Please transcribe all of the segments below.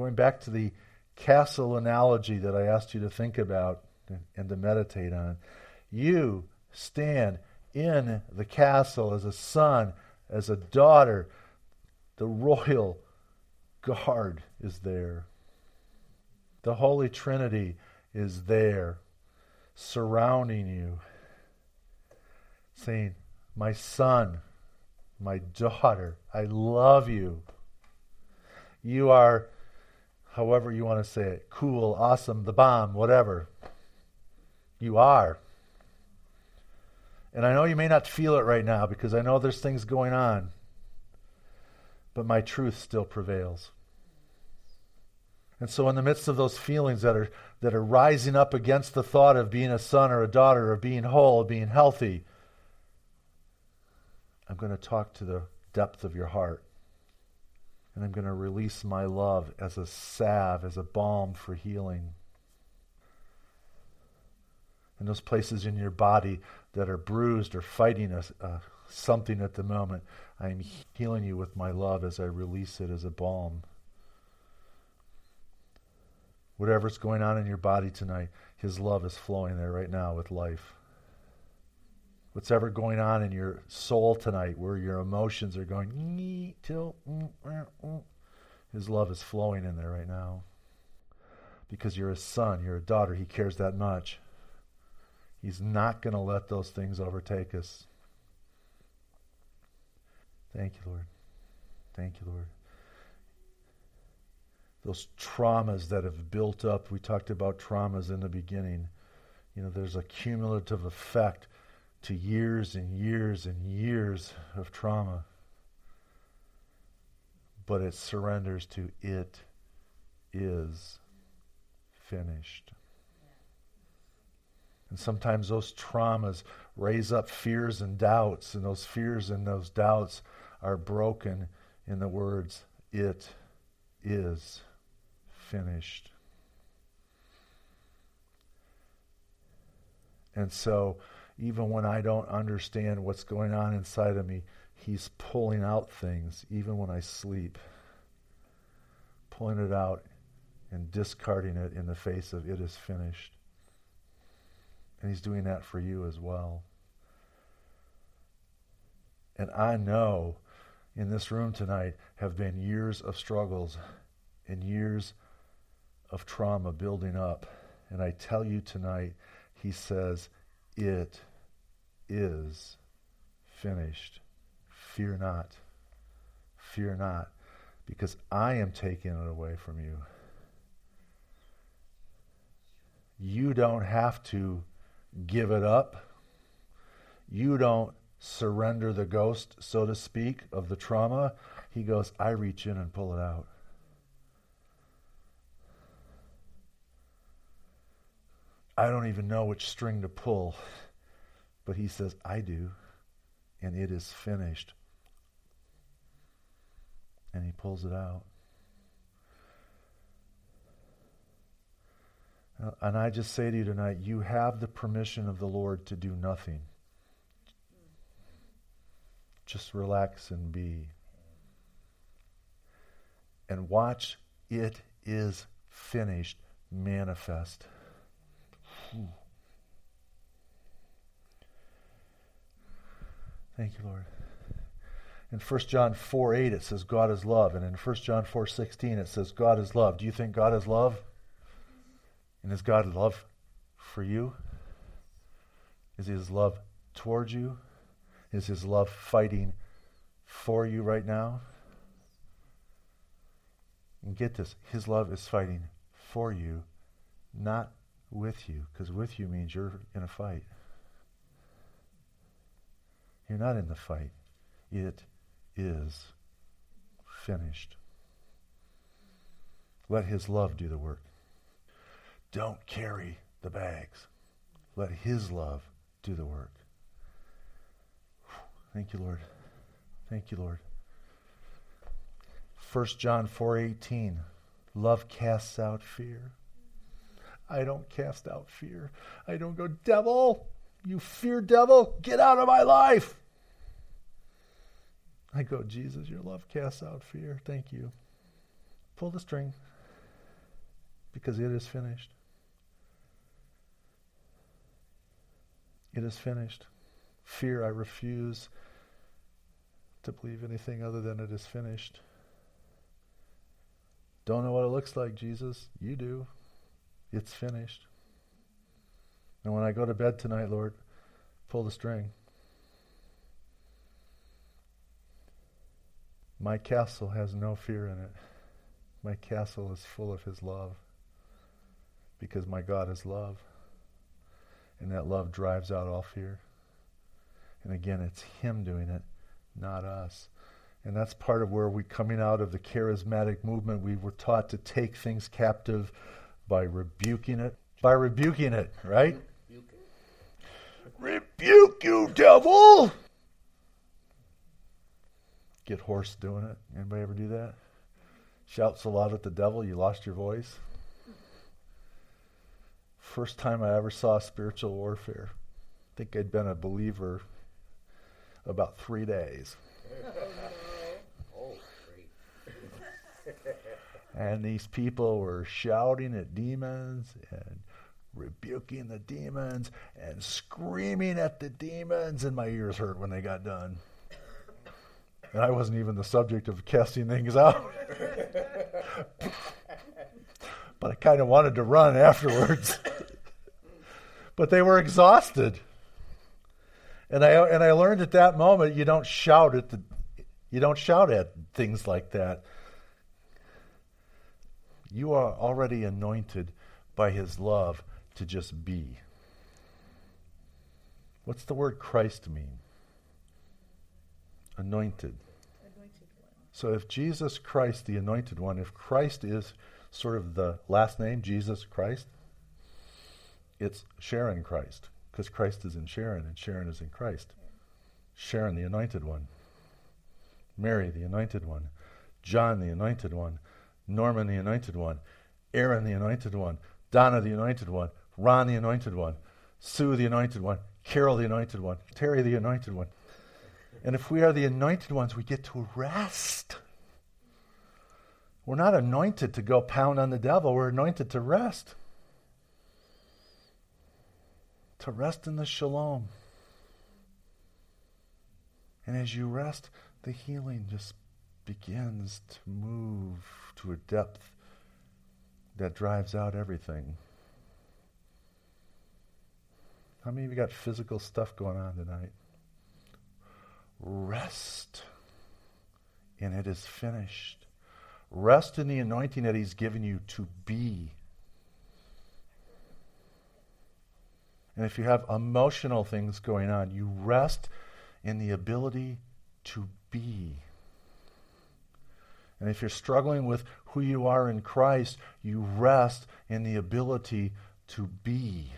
Going back to the castle analogy that I asked you to think about and to meditate on. You stand in the castle as a son, as a daughter. The royal guard is there. The Holy Trinity is there, surrounding you, saying, My son, my daughter, I love you. You are, however you want to say it, cool, awesome, the bomb, whatever. You are. And I know you may not feel it right now because I know there's things going on, but my truth still prevails. And so, in the midst of those feelings that are, that are rising up against the thought of being a son or a daughter, of being whole, of being healthy, I'm going to talk to the depth of your heart. And I'm going to release my love as a salve, as a balm for healing. In those places in your body that are bruised or fighting uh, something at the moment, I am healing you with my love as I release it as a balm whatever's going on in your body tonight, His love is flowing there right now with life. What's ever going on in your soul tonight, where your emotions are going, till, mm, mm, mm, His love is flowing in there right now. Because you're a son, you're a daughter, He cares that much. He's not going to let those things overtake us. Thank you, Lord. Thank you, Lord those traumas that have built up. We talked about traumas in the beginning. You know, there's a cumulative effect to years and years and years of trauma. But it surrenders to it is finished. And sometimes those traumas raise up fears and doubts, and those fears and those doubts are broken in the words, It is finished. And so, even when I don't understand what's going on inside of me, He's pulling out things, even when I sleep, pulling it out and discarding it in the face of it is finished. And He's doing that for you as well. And I know in this room tonight have been years of struggles and years of trauma building up. And I tell you tonight, he says, It is finished. Fear not. Fear not, because I am taking it away from you. You don't have to give it up. You don't surrender the ghost, so to speak, of the trauma. He goes, I reach in and pull it out. I don't even know which string to pull. But he says, I do. And it is finished. And he pulls it out. Uh, and I just say to you tonight, you have the permission of the Lord to do nothing. Just relax and be. And watch it is finished manifest. Thank you, Lord. In 1 John 4 8, it says God is love. And in 1 John 4 16, it says God is love. Do you think God is love? And is God love for you? Is his love towards you? Is his love fighting for you right now? And get this his love is fighting for you, not with you, because with you means you're in a fight. You're not in the fight. It is finished. Let His love do the work. Don't carry the bags. Let His love do the work. Thank you, Lord. Thank you, Lord. 1 John 4:18 Love casts out fear. I don't cast out fear. I don't go, devil, you fear devil, get out of my life. I go, Jesus, your love casts out fear. Thank you. Pull the string. because it is finished. It is finished. Fear, I refuse to believe anything other than it is finished. Don't know what it looks like, Jesus. You do. It's finished. And when I go to bed tonight, Lord, pull the string. My castle has no fear in it. My castle is full of His love because my God is love. And that love drives out all fear. And again, it's Him doing it, not us. And that's part of where we coming out of the charismatic movement. We were taught to take things captive by rebuking it. By rebuking it, right? Rebuke you, devil! Get hoarse doing it. Anybody ever do that? Shout so loud at the devil you lost your voice. First time I ever saw spiritual warfare. I think I'd been a believer about three days. and these people were shouting at demons and rebuking the demons and screaming at the demons, and my ears hurt when they got done. And I wasn't even the subject of casting things out. but I kind of wanted to run afterwards. but they were exhausted. And I and I learned at that moment you don't shout at the you don't shout at things like that. You are already anointed by his love to just be. What's the word Christ mean? Anointed. anointed so if Jesus Christ, the anointed one, if Christ is sort of the last name, Jesus Christ, it's Sharon Christ, because Christ is in Sharon and Sharon is in Christ. Sharon, the anointed one. Mary, the anointed one. John, the anointed one. Norman, the anointed one. Aaron, the anointed one. Donna, the anointed one. Ron, the anointed one. Sue, the anointed one. Carol, the anointed one. Terry, the anointed one. And if we are the anointed ones, we get to rest. We're not anointed to go pound on the devil, we're anointed to rest. To rest in the shalom. And as you rest, the healing just begins to move to a depth that drives out everything. How many of you got physical stuff going on tonight? Rest, and it is finished. Rest in the anointing that He's given you to be. And if you have emotional things going on, you rest in the ability to be. And if you're struggling with who you are in Christ, you rest in the ability to be.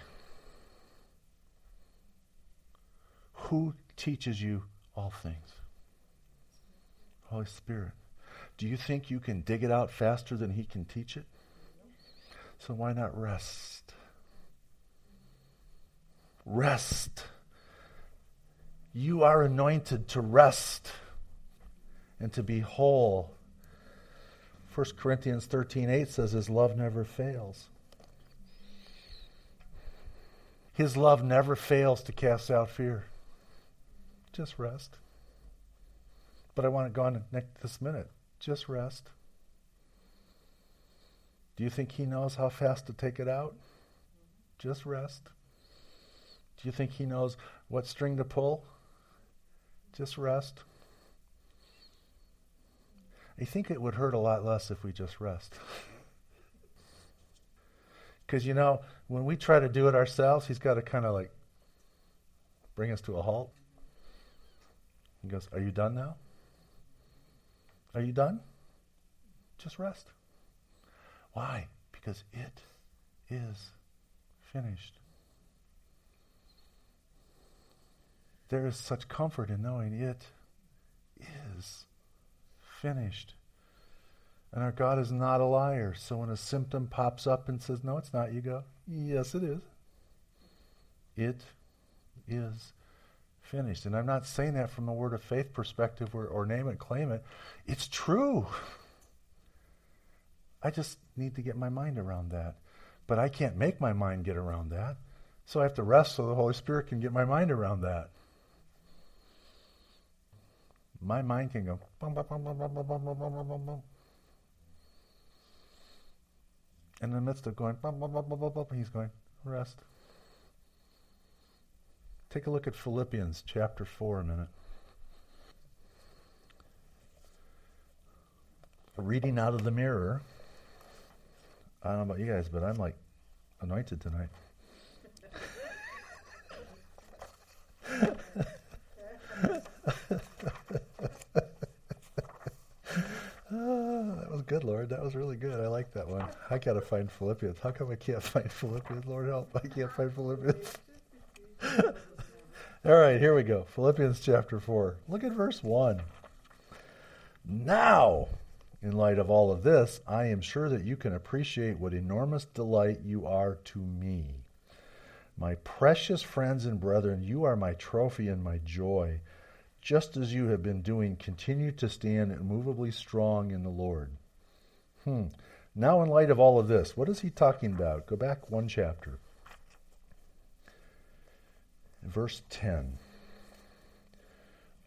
Who teaches you all things? Holy Spirit. Do you think you can dig it out faster than He can teach it? So why not rest? Rest. You are anointed to rest and to be whole. 1 Corinthians 13 8 says, His love never fails. His love never fails to cast out fear. Just rest. But I want to go on next this minute. Just rest. Do you think he knows how fast to take it out? Just rest. Do you think he knows what string to pull? Just rest. I think it would hurt a lot less if we just rest. Because, you know, when we try to do it ourselves, he's got to kind of like bring us to a halt. He goes, Are you done now? Are you done? Just rest. Why? Because it is finished. There is such comfort in knowing it is finished. And our God is not a liar. So when a symptom pops up and says, No, it's not, you go, Yes, it is. It is finished. And I'm not saying that from a word of faith perspective or, or name it, claim it. It's true. I just need to get my mind around that. But I can't make my mind get around that. So I have to rest so the Holy Spirit can get my mind around that. My mind can go bum, bum, bum, in the midst of going, he's going, rest. Take a look at Philippians chapter 4 a minute. Reading out of the mirror. I don't know about you guys, but I'm like anointed tonight. oh, that was good, Lord. That was really good. I like that one. I gotta find Philippians. How come I can't find Philippians? Lord help! I can't find Philippians. All right, here we go. Philippians chapter four. Look at verse one. Now, in light of all of this, I am sure that you can appreciate what enormous delight you are to me. My precious friends and brethren, you are my trophy and my joy. Just as you have been doing, continue to stand immovably strong in the Lord. Hmm. Now, in light of all of this, what is he talking about? Go back one chapter. Verse 10.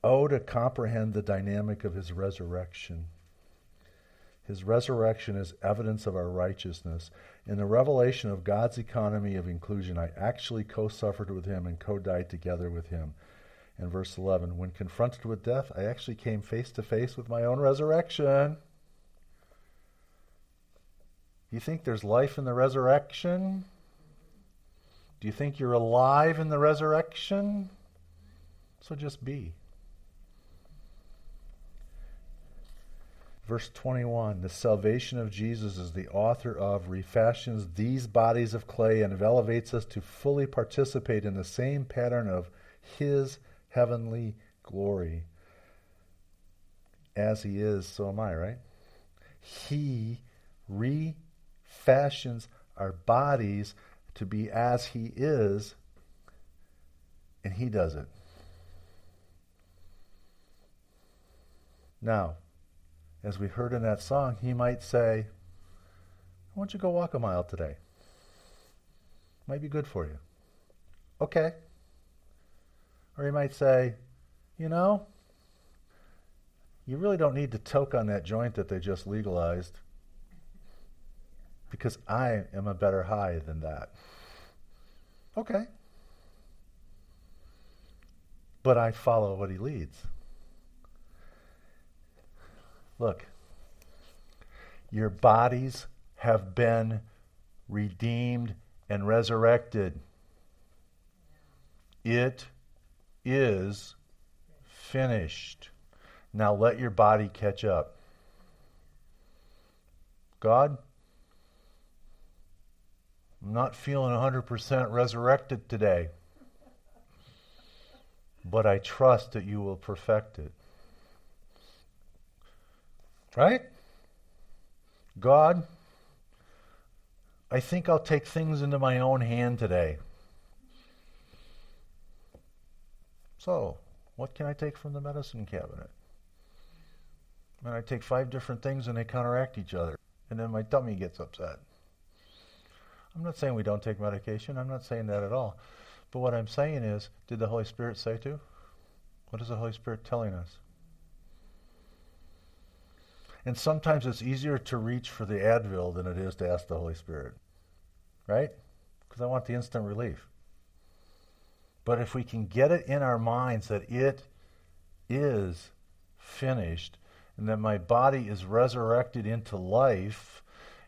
Oh, to comprehend the dynamic of his resurrection. His resurrection is evidence of our righteousness. In the revelation of God's economy of inclusion, I actually co suffered with him and co died together with him. And verse 11, when confronted with death, I actually came face to face with my own resurrection. You think there's life in the resurrection? Do you think you're alive in the resurrection? So just be. Verse 21 The salvation of Jesus is the author of, refashions these bodies of clay, and elevates us to fully participate in the same pattern of His heavenly glory. As He is, so am I, right? He refashions our bodies to be as He is, and He does it. Now, as we heard in that song, he might say, Why don't you go walk a mile today? Might be good for you. Okay. Or he might say, You know, you really don't need to toke on that joint that they just legalized because I am a better high than that. Okay. But I follow what he leads. Look, your bodies have been redeemed and resurrected. It is finished. Now let your body catch up. God, I'm not feeling 100% resurrected today, but I trust that you will perfect it. Right? God, I think I'll take things into my own hand today. So, what can I take from the medicine cabinet? And I take five different things and they counteract each other. And then my tummy gets upset. I'm not saying we don't take medication. I'm not saying that at all. But what I'm saying is, did the Holy Spirit say to? What is the Holy Spirit telling us? And sometimes it's easier to reach for the Advil than it is to ask the Holy Spirit. Right? Because I want the instant relief. But if we can get it in our minds that it is finished and that my body is resurrected into life,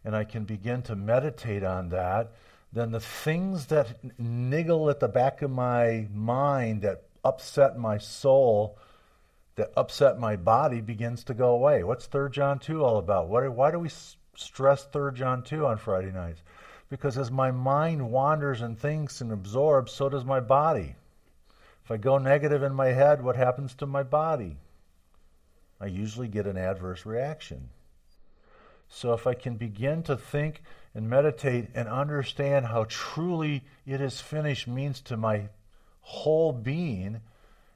and I can begin to meditate on that, then the things that niggle at the back of my mind that upset my soul that upset my body begins to go away. What's 3 John 2 all about? What, why do we stress 3 John 2 on Friday nights? Because as my mind wanders and thinks and absorbs, so does my body. If I go negative in my head, what happens to my body? I usually get an adverse reaction. So if I can begin to think and meditate and understand how truly it is finished means to my whole being,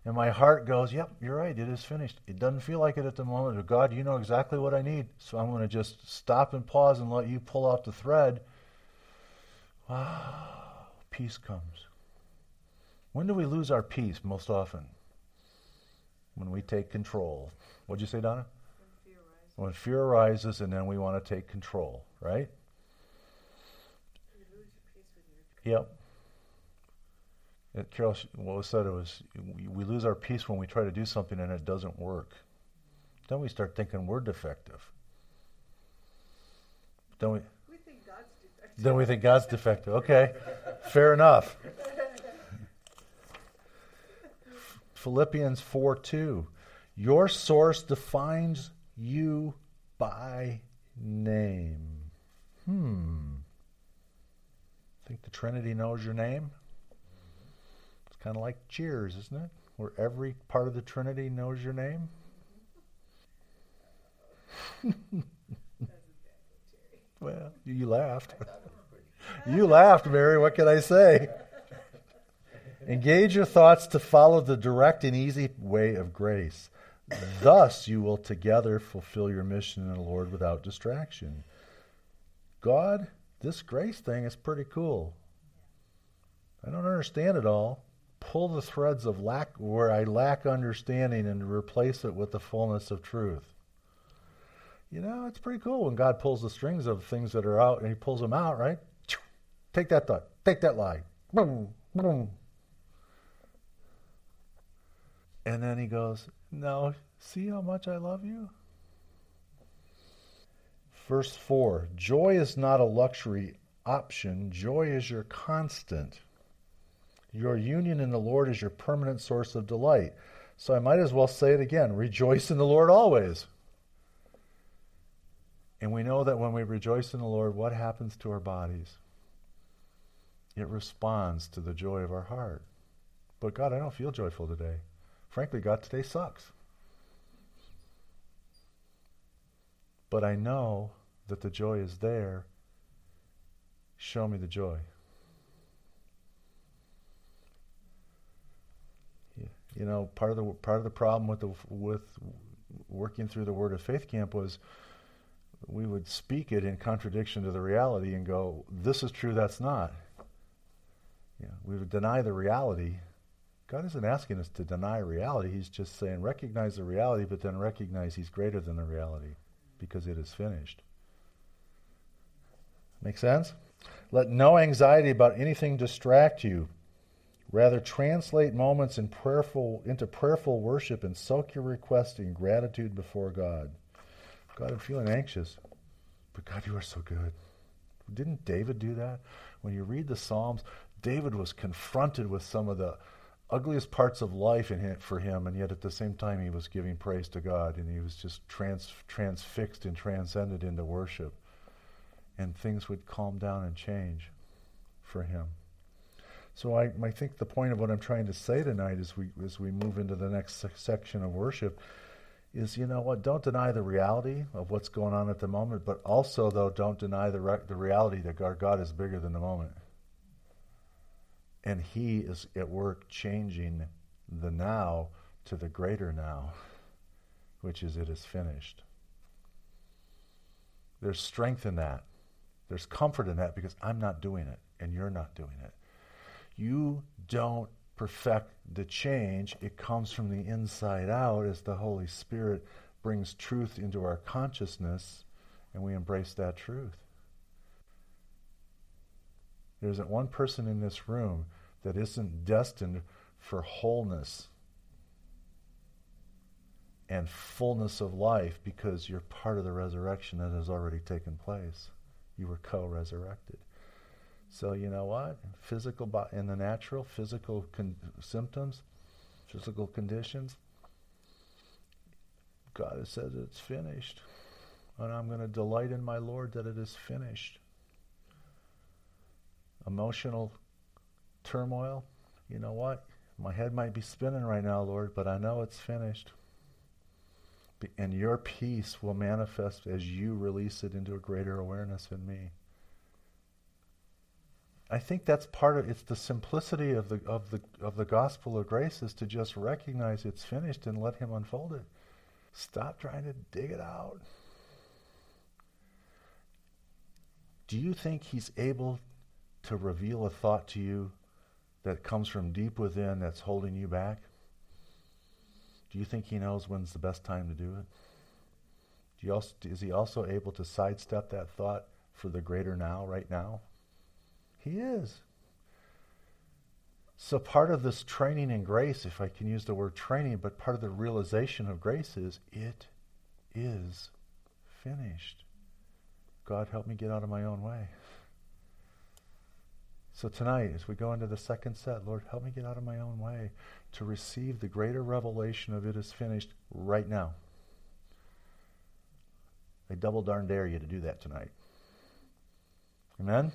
And my heart goes, Yep, you're right, it is finished. It doesn't feel like it at the moment, but God, you know exactly what I need. So I'm going to just stop and pause and let you pull out the thread. Wow, peace comes. When do we lose our peace most often? When we take control. What'd you say, Donna? When fear arises. When fear arises and then we want to take control, right? You lose your peace with your Yep. It, Carol, what was said it was we, we lose our peace when we try to do something and it doesn't work. Then we start thinking we're defective. Then we We think God's defective. then we think God's defective. Okay, fair enough. Philippians 4 2. Your source defines you by name. Hmm. Think the Trinity knows your name? It's kind of like Cheers, isn't it? Where every part of the Trinity knows your name? well, you laughed. You laughed, Mary. What can I say? Engage your thoughts to follow the direct and easy way of grace. Thus, you will together fulfill your mission in the Lord without distraction. God, this grace thing is pretty cool. I don't understand it all. Pull the threads of lack where I lack understanding and replace it with the fullness of truth. You know, it's pretty cool when God pulls the strings of things that are out and He pulls them out, right? Take that thought. Take that lie. Boom, boom. And then he goes, Now, see how much I love you? Verse 4 Joy is not a luxury option, joy is your constant. Your union in the Lord is your permanent source of delight. So I might as well say it again rejoice in the Lord always. And we know that when we rejoice in the Lord, what happens to our bodies? It responds to the joy of our heart. But God, I don't feel joyful today. Frankly, God, today sucks. But I know that the joy is there. Show me the joy. You know, part of the part of the problem with the with working through the Word of Faith camp was we would speak it in contradiction to the reality and go, "This is true, that's not." Yeah, we would deny the reality. God isn't asking us to deny reality. He's just saying recognize the reality, but then recognize He's greater than the reality because it is finished. Make sense? Let no anxiety about anything distract you. Rather, translate moments in prayerful, into prayerful worship and soak your request in gratitude before God. God, I'm feeling anxious, but God, you are so good. Didn't David do that? When you read the Psalms, David was confronted with some of the ugliest parts of life in for him, and yet at the same time he was giving praise to God, and he was just trans, transfixed and transcended into worship. And things would calm down and change for him. So I, I think the point of what I'm trying to say tonight as we as we move into the next section of worship is you know what don't deny the reality of what's going on at the moment, but also though don't deny the re- the reality that our God is bigger than the moment, and He is at work changing the now to the greater now, which is it is finished. There's strength in that. There's comfort in that because I'm not doing it and you're not doing it. You don't perfect the change. It comes from the inside out as the Holy Spirit brings truth into our consciousness and we embrace that truth. There isn't one person in this room that isn't destined for wholeness and fullness of life because you're part of the resurrection that has already taken place. You were co resurrected. So you know what? Physical in the natural, physical con- symptoms, physical conditions. God has said it's finished, and I'm going to delight in my Lord that it is finished. Emotional turmoil. You know what? My head might be spinning right now, Lord, but I know it's finished. And your peace will manifest as you release it into a greater awareness in me. I think that's part of it's the simplicity of the of the of the gospel of grace is to just recognize it's finished and let him unfold it. Stop trying to dig it out. Do you think he's able to reveal a thought to you that comes from deep within that's holding you back? Do you think he knows when's the best time to do it? Do you also, is he also able to sidestep that thought for the greater now, right now? He is. So, part of this training in grace, if I can use the word training, but part of the realization of grace is it is finished. God, help me get out of my own way. So, tonight, as we go into the second set, Lord, help me get out of my own way to receive the greater revelation of it is finished right now. I double darn dare you to do that tonight. Amen?